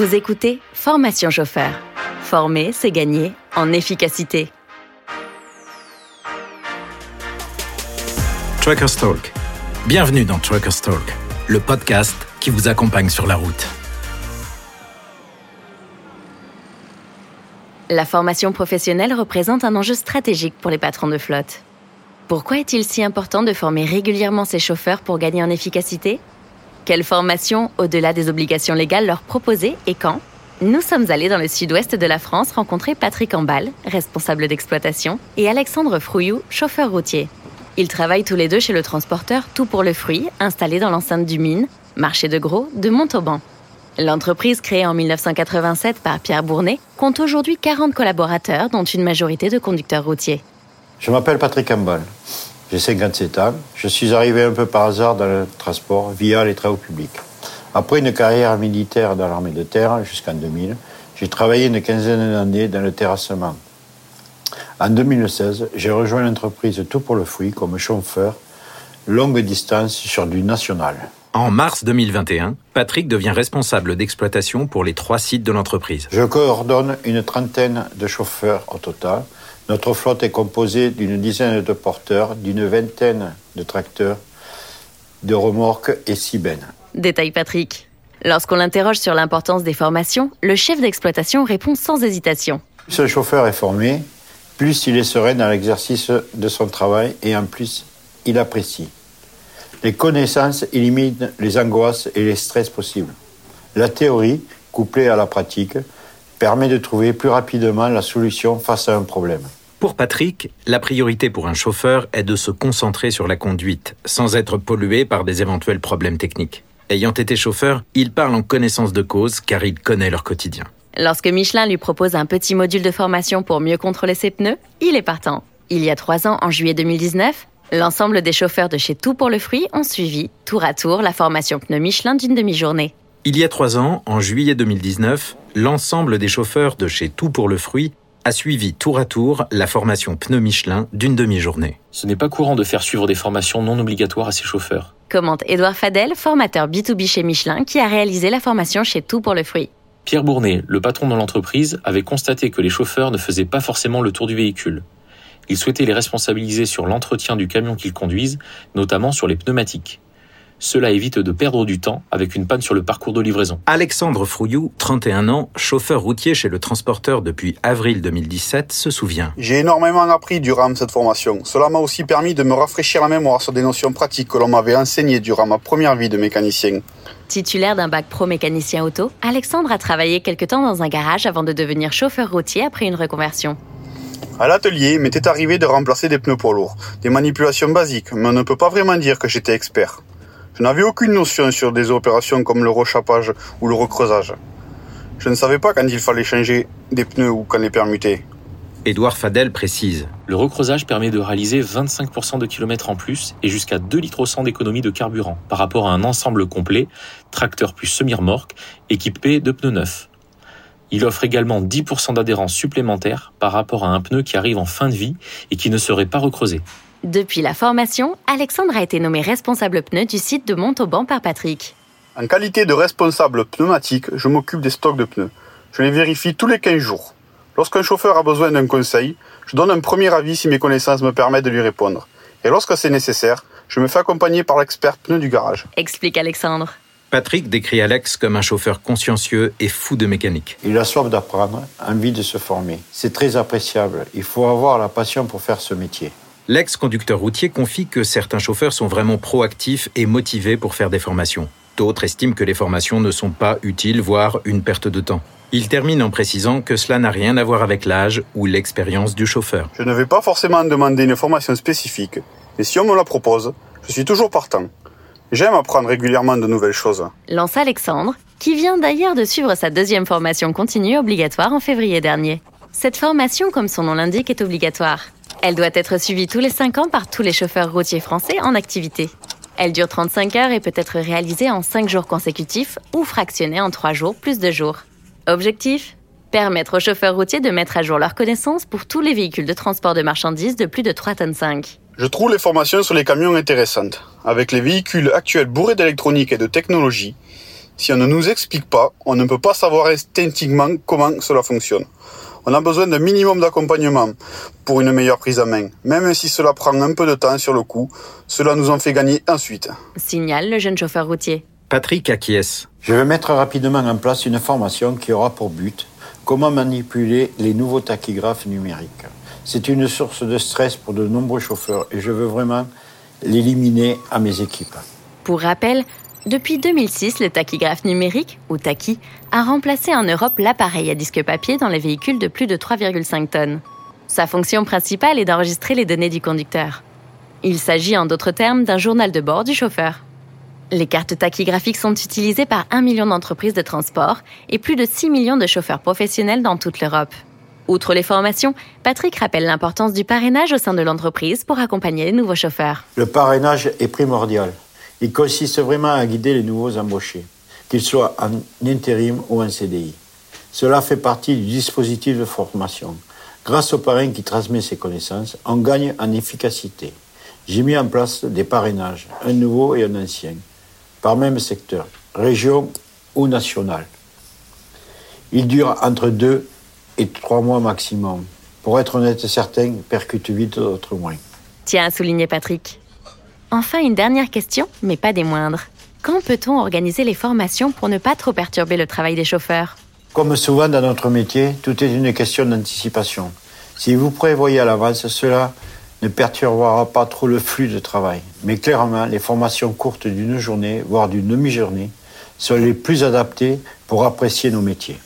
Vous écoutez Formation chauffeur. Former, c'est gagner en efficacité. Truckers Talk. Bienvenue dans Truckers Talk, le podcast qui vous accompagne sur la route. La formation professionnelle représente un enjeu stratégique pour les patrons de flotte. Pourquoi est-il si important de former régulièrement ces chauffeurs pour gagner en efficacité? Quelle formation, au-delà des obligations légales, leur proposer et quand Nous sommes allés dans le sud-ouest de la France rencontrer Patrick Ambal, responsable d'exploitation, et Alexandre Frouillou, chauffeur routier. Ils travaillent tous les deux chez le transporteur Tout pour le fruit, installé dans l'enceinte du Mine, marché de gros de Montauban. L'entreprise créée en 1987 par Pierre Bournet compte aujourd'hui 40 collaborateurs, dont une majorité de conducteurs routiers. Je m'appelle Patrick Ambal. J'ai 57 ans. Je suis arrivé un peu par hasard dans le transport via les travaux publics. Après une carrière militaire dans l'armée de terre jusqu'en 2000, j'ai travaillé une quinzaine d'années dans le terrassement. En 2016, j'ai rejoint l'entreprise Tout pour le fruit comme chauffeur longue distance sur du national. En mars 2021, Patrick devient responsable d'exploitation pour les trois sites de l'entreprise. Je coordonne une trentaine de chauffeurs au total. Notre flotte est composée d'une dizaine de porteurs, d'une vingtaine de tracteurs, de remorques et six bennes. Détaille Patrick. Lorsqu'on l'interroge sur l'importance des formations, le chef d'exploitation répond sans hésitation. Plus le chauffeur est formé, plus il est serein dans l'exercice de son travail et en plus, il apprécie. Les connaissances éliminent les angoisses et les stress possibles. La théorie, couplée à la pratique, permet de trouver plus rapidement la solution face à un problème. Pour Patrick, la priorité pour un chauffeur est de se concentrer sur la conduite, sans être pollué par des éventuels problèmes techniques. Ayant été chauffeur, il parle en connaissance de cause car il connaît leur quotidien. Lorsque Michelin lui propose un petit module de formation pour mieux contrôler ses pneus, il est partant. Il y a trois ans, en juillet 2019, l'ensemble des chauffeurs de chez Tout pour le fruit ont suivi, tour à tour, la formation pneus Michelin d'une demi-journée. Il y a trois ans, en juillet 2019, l'ensemble des chauffeurs de chez Tout pour le fruit a suivi tour à tour la formation pneu Michelin d'une demi-journée. Ce n'est pas courant de faire suivre des formations non obligatoires à ses chauffeurs. Commente Édouard Fadel, formateur B2B chez Michelin, qui a réalisé la formation chez Tout pour le fruit. Pierre Bournet, le patron de l'entreprise, avait constaté que les chauffeurs ne faisaient pas forcément le tour du véhicule. Il souhaitait les responsabiliser sur l'entretien du camion qu'ils conduisent, notamment sur les pneumatiques. Cela évite de perdre du temps avec une panne sur le parcours de livraison. Alexandre Frouillou, 31 ans, chauffeur routier chez le transporteur depuis avril 2017, se souvient. J'ai énormément appris durant cette formation. Cela m'a aussi permis de me rafraîchir la mémoire sur des notions pratiques que l'on m'avait enseignées durant ma première vie de mécanicien. Titulaire d'un bac pro mécanicien auto, Alexandre a travaillé quelque temps dans un garage avant de devenir chauffeur routier après une reconversion. À l'atelier, il m'était arrivé de remplacer des pneus poids lourds, des manipulations basiques, mais on ne peut pas vraiment dire que j'étais expert. Je n'avais aucune notion sur des opérations comme le rechappage ou le recreusage. Je ne savais pas quand il fallait changer des pneus ou quand les permuter. Édouard Fadel précise. Le recreusage permet de réaliser 25% de kilomètres en plus et jusqu'à 2 litres au 100 d'économie de carburant par rapport à un ensemble complet, tracteur plus semi-remorque, équipé de pneus neufs. Il offre également 10% d'adhérence supplémentaire par rapport à un pneu qui arrive en fin de vie et qui ne serait pas recreusé. Depuis la formation, Alexandre a été nommé responsable pneus du site de Montauban par Patrick. En qualité de responsable pneumatique, je m'occupe des stocks de pneus. Je les vérifie tous les 15 jours. Lorsqu'un chauffeur a besoin d'un conseil, je donne un premier avis si mes connaissances me permettent de lui répondre. Et lorsque c'est nécessaire, je me fais accompagner par l'expert pneu du garage. Explique Alexandre. Patrick décrit Alex comme un chauffeur consciencieux et fou de mécanique. Il a soif d'apprendre, envie de se former. C'est très appréciable. Il faut avoir la passion pour faire ce métier. L'ex-conducteur routier confie que certains chauffeurs sont vraiment proactifs et motivés pour faire des formations. D'autres estiment que les formations ne sont pas utiles, voire une perte de temps. Il termine en précisant que cela n'a rien à voir avec l'âge ou l'expérience du chauffeur. Je ne vais pas forcément demander une formation spécifique, mais si on me la propose, je suis toujours partant. J'aime apprendre régulièrement de nouvelles choses. Lance Alexandre, qui vient d'ailleurs de suivre sa deuxième formation continue obligatoire en février dernier. Cette formation, comme son nom l'indique, est obligatoire. Elle doit être suivie tous les 5 ans par tous les chauffeurs routiers français en activité. Elle dure 35 heures et peut être réalisée en 5 jours consécutifs ou fractionnée en 3 jours plus de jours. Objectif? Permettre aux chauffeurs routiers de mettre à jour leurs connaissances pour tous les véhicules de transport de marchandises de plus de 3 tonnes 5. Je trouve les formations sur les camions intéressantes. Avec les véhicules actuels bourrés d'électronique et de technologie, Si on ne nous explique pas, on ne peut pas savoir instinctivement comment cela fonctionne. On a besoin d'un minimum d'accompagnement pour une meilleure prise à main. Même si cela prend un peu de temps sur le coup, cela nous en fait gagner ensuite. Signale le jeune chauffeur routier. Patrick acquiesce. Je vais mettre rapidement en place une formation qui aura pour but comment manipuler les nouveaux tachygraphes numériques. C'est une source de stress pour de nombreux chauffeurs et je veux vraiment l'éliminer à mes équipes. Pour rappel, depuis 2006, le tachygraphe numérique, ou TACHI, a remplacé en Europe l'appareil à disque papier dans les véhicules de plus de 3,5 tonnes. Sa fonction principale est d'enregistrer les données du conducteur. Il s'agit en d'autres termes d'un journal de bord du chauffeur. Les cartes tachygraphiques sont utilisées par 1 million d'entreprises de transport et plus de 6 millions de chauffeurs professionnels dans toute l'Europe. Outre les formations, Patrick rappelle l'importance du parrainage au sein de l'entreprise pour accompagner les nouveaux chauffeurs. Le parrainage est primordial. Il consiste vraiment à guider les nouveaux embauchés, qu'ils soient en intérim ou en CDI. Cela fait partie du dispositif de formation. Grâce au parrain qui transmet ses connaissances, on gagne en efficacité. J'ai mis en place des parrainages, un nouveau et un ancien, par même secteur, région ou national. Il dure entre deux et trois mois maximum. Pour être honnête et certain, percute vite d'autres moins. Tiens à souligner Patrick. Enfin, une dernière question, mais pas des moindres. Quand peut-on organiser les formations pour ne pas trop perturber le travail des chauffeurs? Comme souvent dans notre métier, tout est une question d'anticipation. Si vous prévoyez à l'avance, cela ne perturbera pas trop le flux de travail. Mais clairement, les formations courtes d'une journée, voire d'une demi-journée, sont les plus adaptées pour apprécier nos métiers.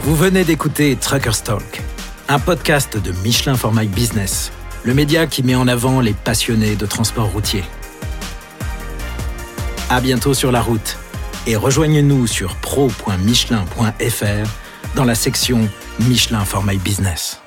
Vous venez d'écouter Truckers Talk, un podcast de Michelin for My Business le média qui met en avant les passionnés de transport routier. À bientôt sur la route et rejoignez-nous sur pro.michelin.fr dans la section Michelin for My Business.